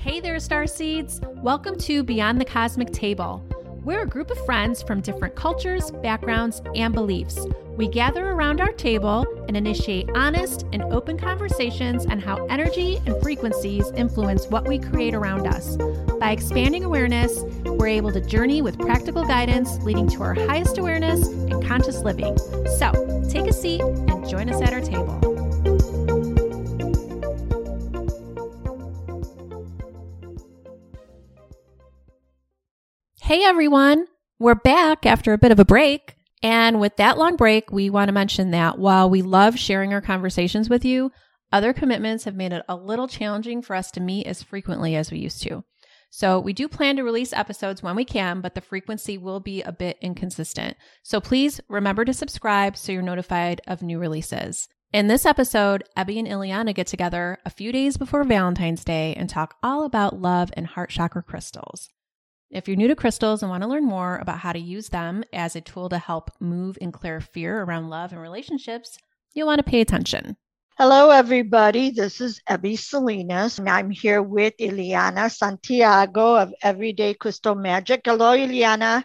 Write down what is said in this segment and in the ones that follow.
Hey there, Star Seeds! Welcome to Beyond the Cosmic Table. We're a group of friends from different cultures, backgrounds, and beliefs. We gather around our table and initiate honest and open conversations on how energy and frequencies influence what we create around us. By expanding awareness, we're able to journey with practical guidance leading to our highest awareness and conscious living. So, take a seat and join us at our table. Hey everyone, we're back after a bit of a break. And with that long break, we want to mention that while we love sharing our conversations with you, other commitments have made it a little challenging for us to meet as frequently as we used to. So we do plan to release episodes when we can, but the frequency will be a bit inconsistent. So please remember to subscribe so you're notified of new releases. In this episode, Ebby and Ileana get together a few days before Valentine's Day and talk all about love and heart chakra crystals. If you're new to crystals and want to learn more about how to use them as a tool to help move and clear fear around love and relationships, you'll want to pay attention. Hello, everybody. This is Ebby Salinas, and I'm here with Ileana Santiago of Everyday Crystal Magic. Hello, Ileana.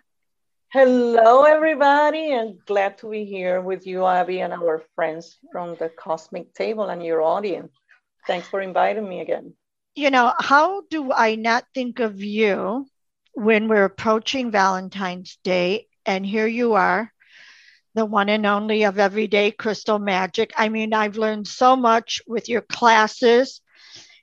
Hello, everybody, and glad to be here with you, Abby, and our friends from the Cosmic Table and your audience. Thanks for inviting me again. You know, how do I not think of you when we're approaching Valentine's Day, and here you are, the one and only of Everyday Crystal Magic. I mean, I've learned so much with your classes,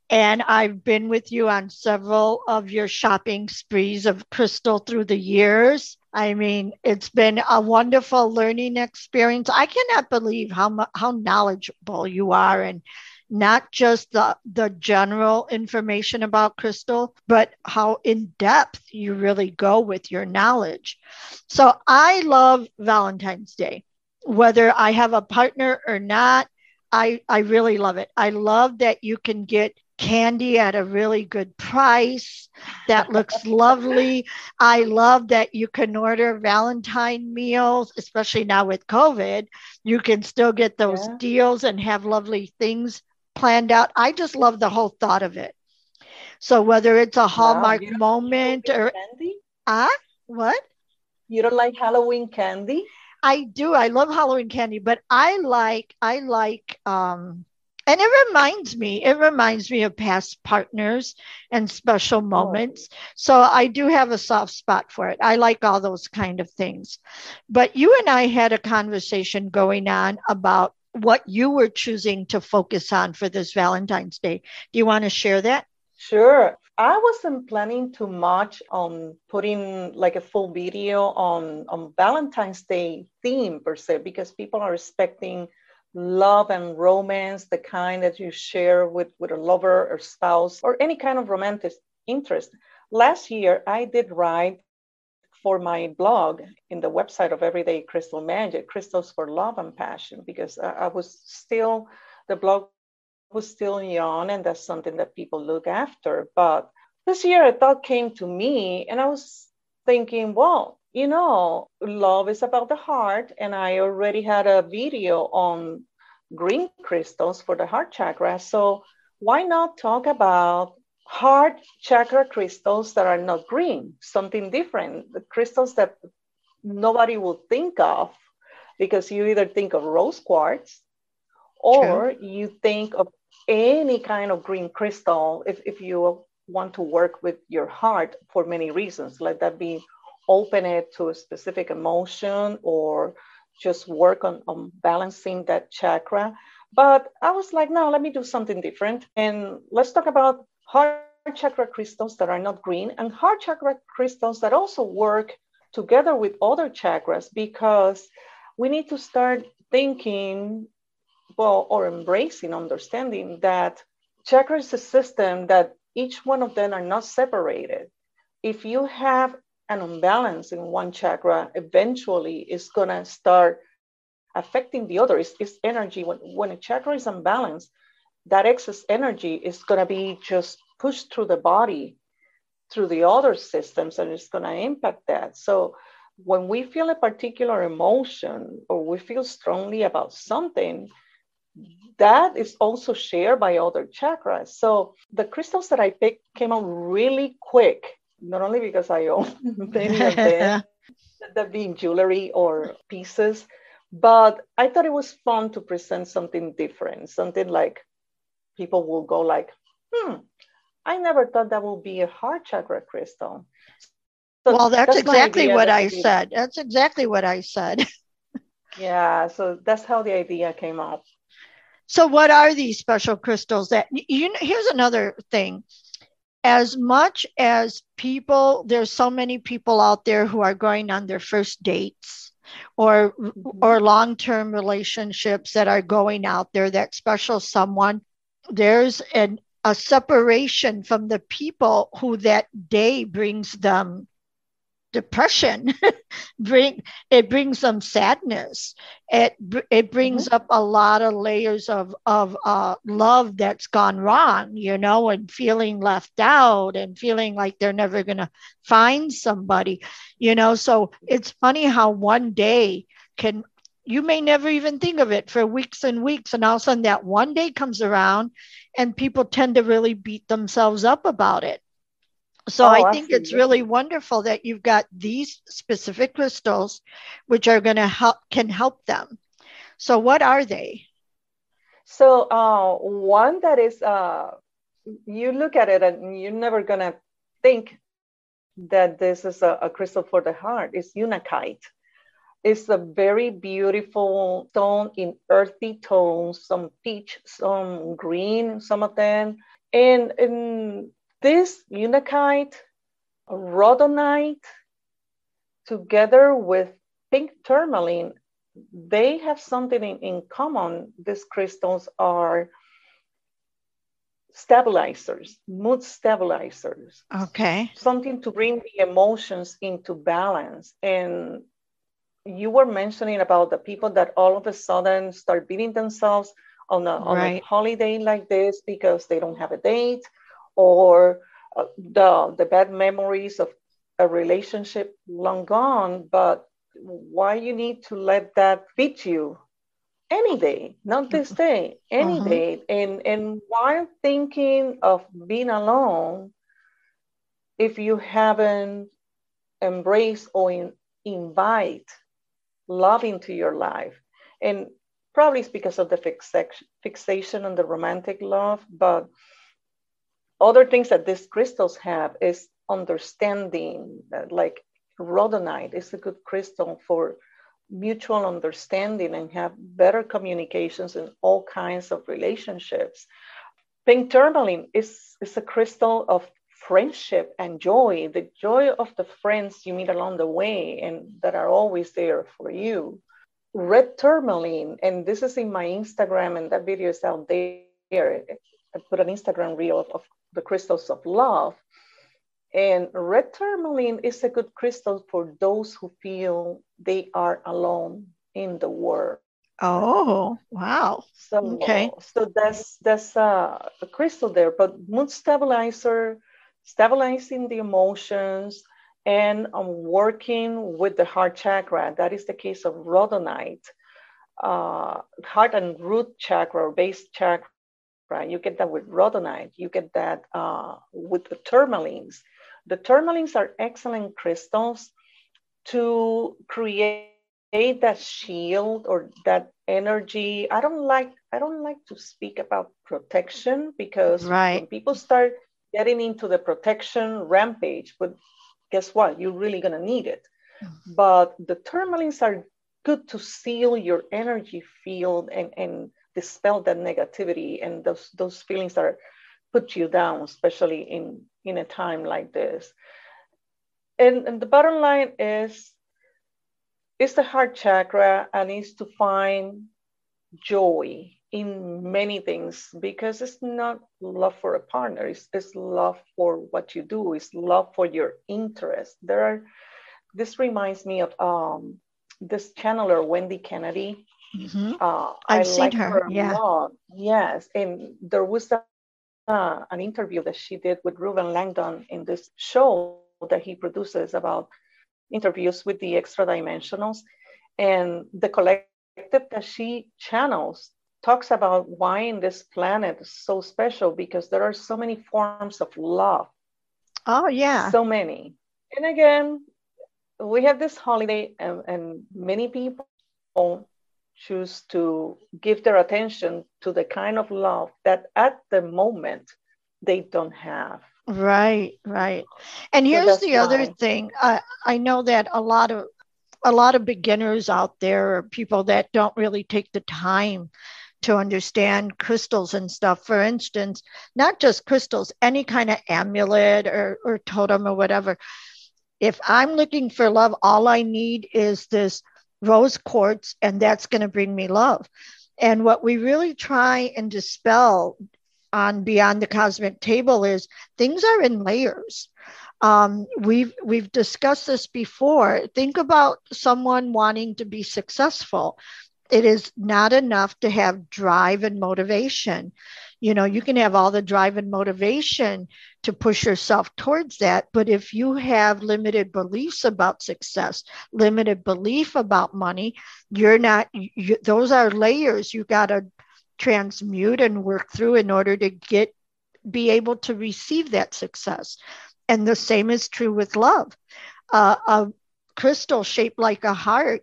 and I've been with you on several of your shopping sprees of crystal through the years. I mean, it's been a wonderful learning experience. I cannot believe how how knowledgeable you are and not just the, the general information about crystal, but how in depth you really go with your knowledge. So I love Valentine's Day, whether I have a partner or not. I, I really love it. I love that you can get candy at a really good price that looks lovely. I love that you can order Valentine meals, especially now with COVID. You can still get those yeah. deals and have lovely things planned out. I just love the whole thought of it. So whether it's a Hallmark wow, moment or candy? Ah, uh, what? You don't like Halloween candy? I do. I love Halloween candy, but I like I like um and it reminds me it reminds me of past partners and special oh. moments oh. so i do have a soft spot for it i like all those kind of things but you and i had a conversation going on about what you were choosing to focus on for this Valentine's Day. Do you want to share that? Sure. I wasn't planning too much on putting like a full video on, on Valentine's Day theme per se, because people are expecting love and romance, the kind that you share with, with a lover or spouse or any kind of romantic interest. Last year, I did write for my blog in the website of Everyday Crystal Magic, Crystals for Love and Passion, because I, I was still, the blog was still young and that's something that people look after. But this year a thought came to me and I was thinking, well, you know, love is about the heart. And I already had a video on green crystals for the heart chakra. So why not talk about heart chakra crystals that are not green, something different, the crystals that nobody will think of because you either think of rose quartz or True. you think of any kind of green crystal if, if you want to work with your heart for many reasons. Let that be open it to a specific emotion or just work on, on balancing that chakra. But I was like, no, let me do something different. And let's talk about heart chakra crystals that are not green and heart chakra crystals that also work together with other chakras because we need to start thinking well or embracing understanding that chakra is a system that each one of them are not separated. If you have an imbalance in one chakra eventually it's going to start affecting the other. It's, it's energy. When, when a chakra is unbalanced that excess energy is going to be just pushed through the body through the other systems and it's going to impact that so when we feel a particular emotion or we feel strongly about something that is also shared by other chakras. So the crystals that I picked came out really quick, not only because I own many of them, that being jewelry or pieces, but I thought it was fun to present something different, something like people will go like, hmm, I never thought that would be a heart chakra crystal. So well, that's, that's exactly what I said. That's exactly what I said. yeah, so that's how the idea came up. So, what are these special crystals that you know? Here's another thing. As much as people, there's so many people out there who are going on their first dates or mm-hmm. or long-term relationships that are going out there that special someone there's an a separation from the people who that day brings them depression bring it brings them sadness it it brings mm-hmm. up a lot of layers of of uh, love that's gone wrong you know and feeling left out and feeling like they're never going to find somebody you know so it's funny how one day can you may never even think of it for weeks and weeks and all of a sudden that one day comes around and people tend to really beat themselves up about it so oh, I think it's really wonderful that you've got these specific crystals, which are going to help can help them. So what are they? So uh, one that is uh, you look at it and you're never going to think that this is a, a, crystal for the heart. It's unakite. It's a very beautiful stone in earthy tones, some peach, some green, some of them. And, and this unakite, rhodonite, together with pink tourmaline, they have something in, in common. These crystals are stabilizers, mood stabilizers. Okay. Something to bring the emotions into balance. And you were mentioning about the people that all of a sudden start beating themselves on a, on right. a holiday like this because they don't have a date or uh, the, the bad memories of a relationship long gone, but why you need to let that beat you any day, not this mm-hmm. day, any uh-huh. day. And, and while thinking of being alone, if you haven't embraced or in, invite love into your life, and probably it's because of the fixation, on the romantic love, but other things that these crystals have is understanding, like rhodonite is a good crystal for mutual understanding and have better communications in all kinds of relationships. Pink tourmaline is, is a crystal of friendship and joy, the joy of the friends you meet along the way and that are always there for you. Red tourmaline, and this is in my Instagram, and that video is out there. I put an Instagram reel of, of the crystals of love. And red tourmaline is a good crystal for those who feel they are alone in the world. Oh, wow. So, okay. So that's that's uh, a crystal there, but mood stabilizer, stabilizing the emotions, and um, working with the heart chakra. That is the case of rhodonite, uh, heart and root chakra or base chakra right? You get that with rhodonite, you get that uh, with the tourmalines. The tourmalines are excellent crystals to create that shield or that energy. I don't like I don't like to speak about protection because right. when people start getting into the protection rampage, but guess what? You're really gonna need it. Mm-hmm. But the tourmalines are good to seal your energy field and, and dispel that negativity and those those feelings that are put you down, especially in in a time like this. And, and the bottom line is it's the heart chakra and is to find joy in many things because it's not love for a partner it's, it's love for what you do it's love for your interest there are this reminds me of um, this channeler wendy kennedy Mm-hmm. Uh, I've I seen like her. her yeah. Yes. And there was a, uh, an interview that she did with Ruben Langdon in this show that he produces about interviews with the extra dimensionals. And the collective that she channels talks about why in this planet is so special because there are so many forms of love. Oh, yeah. So many. And again, we have this holiday, and, and many people choose to give their attention to the kind of love that at the moment they don't have. Right, right. And here's so the why. other thing. I, I know that a lot of a lot of beginners out there are people that don't really take the time to understand crystals and stuff. For instance, not just crystals, any kind of amulet or, or totem or whatever. If I'm looking for love, all I need is this rose quartz, and that's going to bring me love. And what we really try and dispel on Beyond the Cosmic Table is things are in layers. Um, we've we've discussed this before. Think about someone wanting to be successful. It is not enough to have drive and motivation. You know, you can have all the drive and motivation to push yourself towards that, but if you have limited beliefs about success, limited belief about money, you're not. You, those are layers you got to transmute and work through in order to get be able to receive that success. And the same is true with love. Uh, a crystal shaped like a heart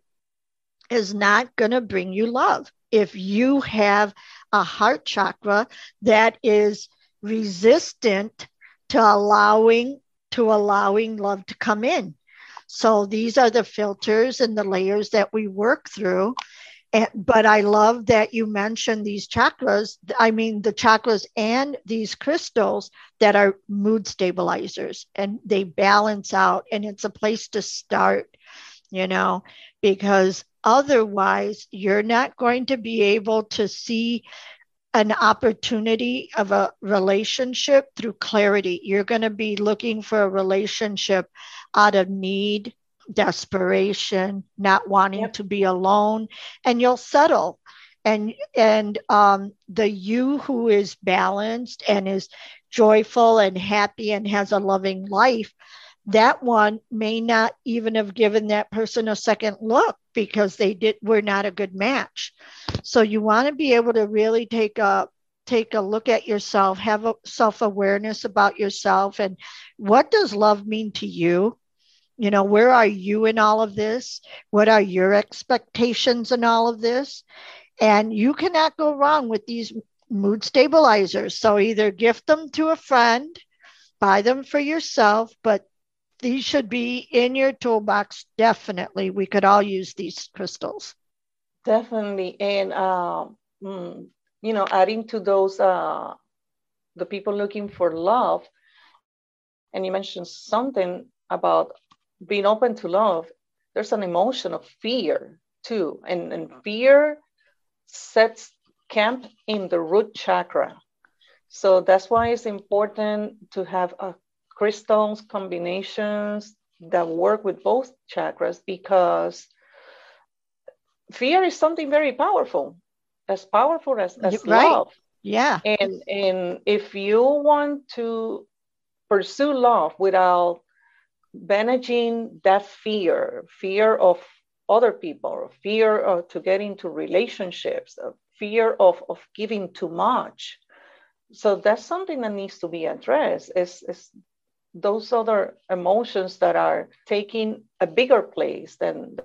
is not going to bring you love. If you have a heart chakra that is resistant to allowing to allowing love to come in. So these are the filters and the layers that we work through and, but I love that you mentioned these chakras. I mean, the chakras and these crystals that are mood stabilizers and they balance out, and it's a place to start, you know, because otherwise you're not going to be able to see an opportunity of a relationship through clarity. You're going to be looking for a relationship out of need desperation, not wanting yep. to be alone, and you'll settle. And and um, the you who is balanced and is joyful and happy and has a loving life, that one may not even have given that person a second look because they did were not a good match. So you want to be able to really take a take a look at yourself, have a self awareness about yourself, and what does love mean to you? You know, where are you in all of this? What are your expectations in all of this? And you cannot go wrong with these mood stabilizers. So either gift them to a friend, buy them for yourself, but these should be in your toolbox. Definitely. We could all use these crystals. Definitely. And, uh, you know, adding to those, uh, the people looking for love, and you mentioned something about being open to love, there's an emotion of fear too. And, and fear sets camp in the root chakra. So that's why it's important to have a crystals combinations that work with both chakras because fear is something very powerful, as powerful as, as right. love. Yeah. And and if you want to pursue love without managing that fear, fear of other people, fear of, to get into relationships, fear of, of giving too much. So that's something that needs to be addressed. Is, is those other emotions that are taking a bigger place than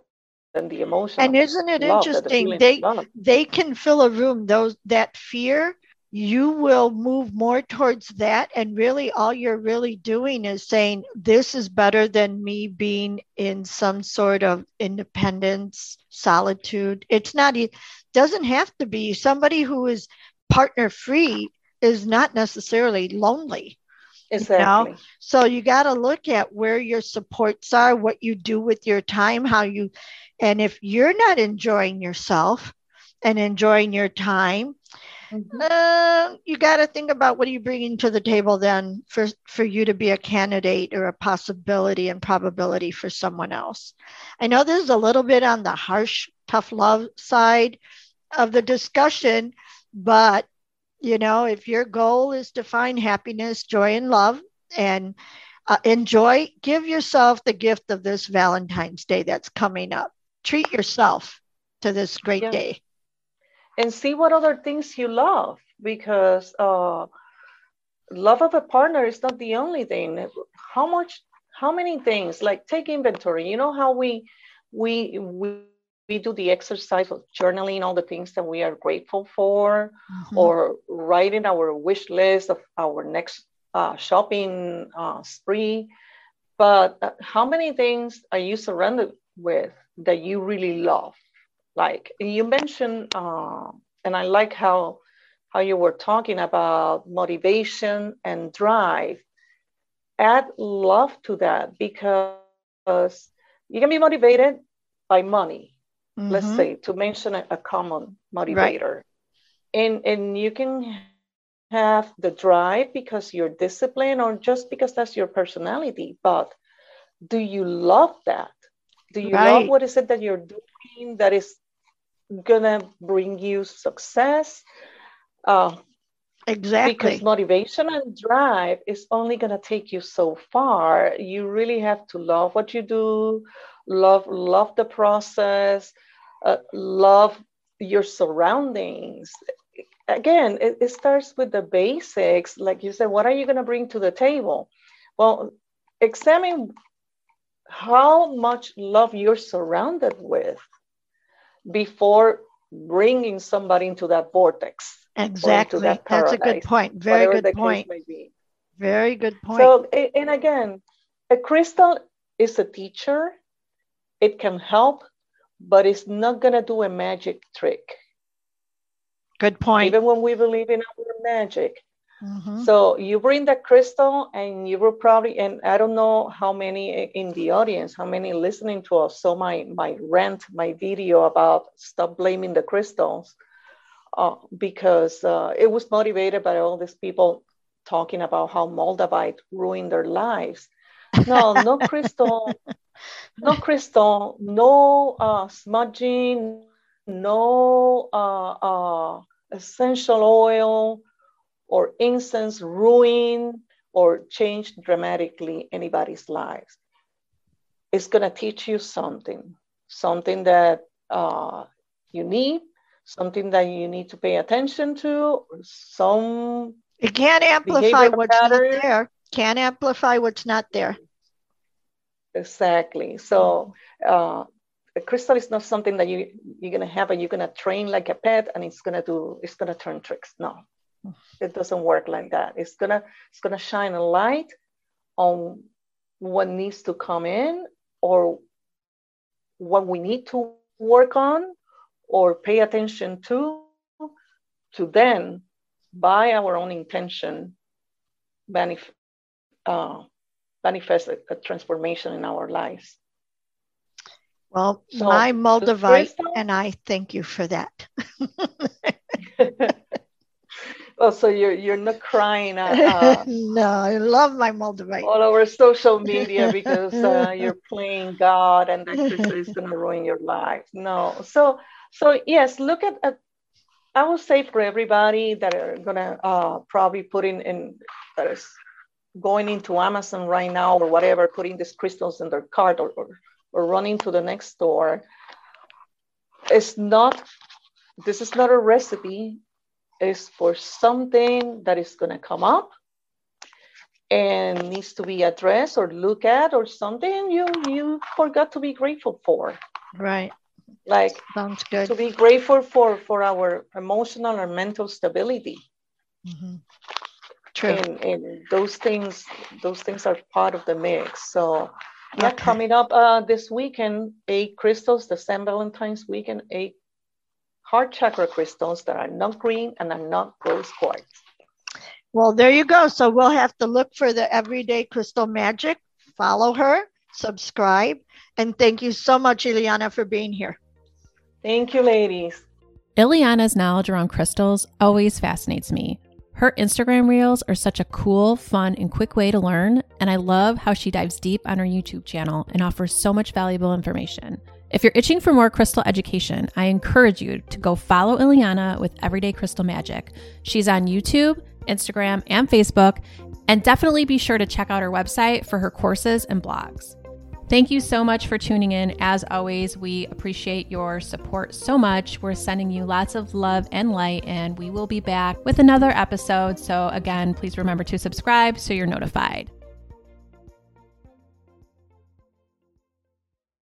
than the emotion. And isn't it interesting? The they they can fill a room. Those that fear you will move more towards that. And really, all you're really doing is saying, This is better than me being in some sort of independence, solitude. It's not, it doesn't have to be somebody who is partner free is not necessarily lonely. Exactly. You know? So you got to look at where your supports are, what you do with your time, how you, and if you're not enjoying yourself and enjoying your time, Mm-hmm. Uh, you got to think about what are you bringing to the table then for for you to be a candidate or a possibility and probability for someone else. I know this is a little bit on the harsh, tough love side of the discussion, but you know, if your goal is to find happiness, joy, and love, and uh, enjoy, give yourself the gift of this Valentine's Day that's coming up. Treat yourself to this great yeah. day. and see what other things you love because uh, love of a partner is not the only thing how much how many things like take inventory you know how we we we we do the exercise of journaling all the things that we are grateful for mm-hmm. or writing our wish list of our next uh, shopping uh, spree. But uh, how many things are you surrounded with that you really love? Like you mentioned uh, and i like how how you were talking about motivation and drive. Add love to that because you can be motivated by money mm-hmm. let's say to mention a, a common motivator right. and and you can have the drive because you're disciplined or just because that's your personality but do you love that do you right. love what is it that you're doing that is gonna bring you success uh, exactly because motivation and drive is only gonna take you so far you really have to love what you do love love the process uh, love your surroundings. Again it, it starts with the basics. Like you said what are you going to bring to the table? Well examine how much love you're surrounded with before bringing somebody into that vortex exactly that that's a good point. Very good point. very good point. so and again a crystal is a teacher it can help but it's not going to do a magic trick good point even when we believe in our magic Mm-hmm. So you bring the crystal, and you will probably, and I don't know how many in the audience, how many listening to us saw my my rant, my video about stop blaming the crystals, uh, because uh, it was motivated by all these people talking about how Moldavite ruined their lives. No, no crystal, no crystal, no uh, smudging, no uh, uh, essential oil or incense ruin or change dramatically anybody's lives. It's going to teach you something, something that uh, you need, something that you need to pay attention to, some. It can't amplify what's pattern. not there. Can't amplify what's not there. Exactly. So, uh, a crystal is not something that you you're gonna have and you're gonna train like a pet and it's gonna do it's gonna turn tricks. No, it doesn't work like that. It's gonna it's gonna shine a light on what needs to come in or what we need to work on or pay attention to to then by our own intention manif- uh, manifest a, a, transformation in our lives well so, my moldavite and i thank you for that Oh, so you're you're not crying. Uh, uh, no, I love my Moldavite. All over social media because uh, you're playing God and that is going to ruin your life. No, so so yes, look at, at I will say for everybody that are gonna uh, probably put in in that is going into Amazon right now or whatever, putting these crystals in their cart or, or, or running to the next store. It's not. This is not a recipe is for something that is going to come up and needs to be addressed or look at or something you you forgot to be grateful for right like sounds good to be grateful for for our emotional or mental stability mm-hmm. True. And, and those things those things are part of the mix so yeah okay. coming up uh, this weekend eight crystals the St. Valentine's weekend eight heart chakra crystals that are not green and are not rose quartz. Well, there you go. So we'll have to look for the everyday crystal magic. Follow her, subscribe, and thank you so much, Ileana, for being here. Thank you, ladies. Ileana's knowledge around crystals always fascinates me. Her Instagram reels are such a cool, fun, and quick way to learn, and I love how she dives deep on her YouTube channel and offers so much valuable information. If you're itching for more crystal education, I encourage you to go follow Ileana with Everyday Crystal Magic. She's on YouTube, Instagram, and Facebook, and definitely be sure to check out her website for her courses and blogs. Thank you so much for tuning in. As always, we appreciate your support so much. We're sending you lots of love and light, and we will be back with another episode. So, again, please remember to subscribe so you're notified.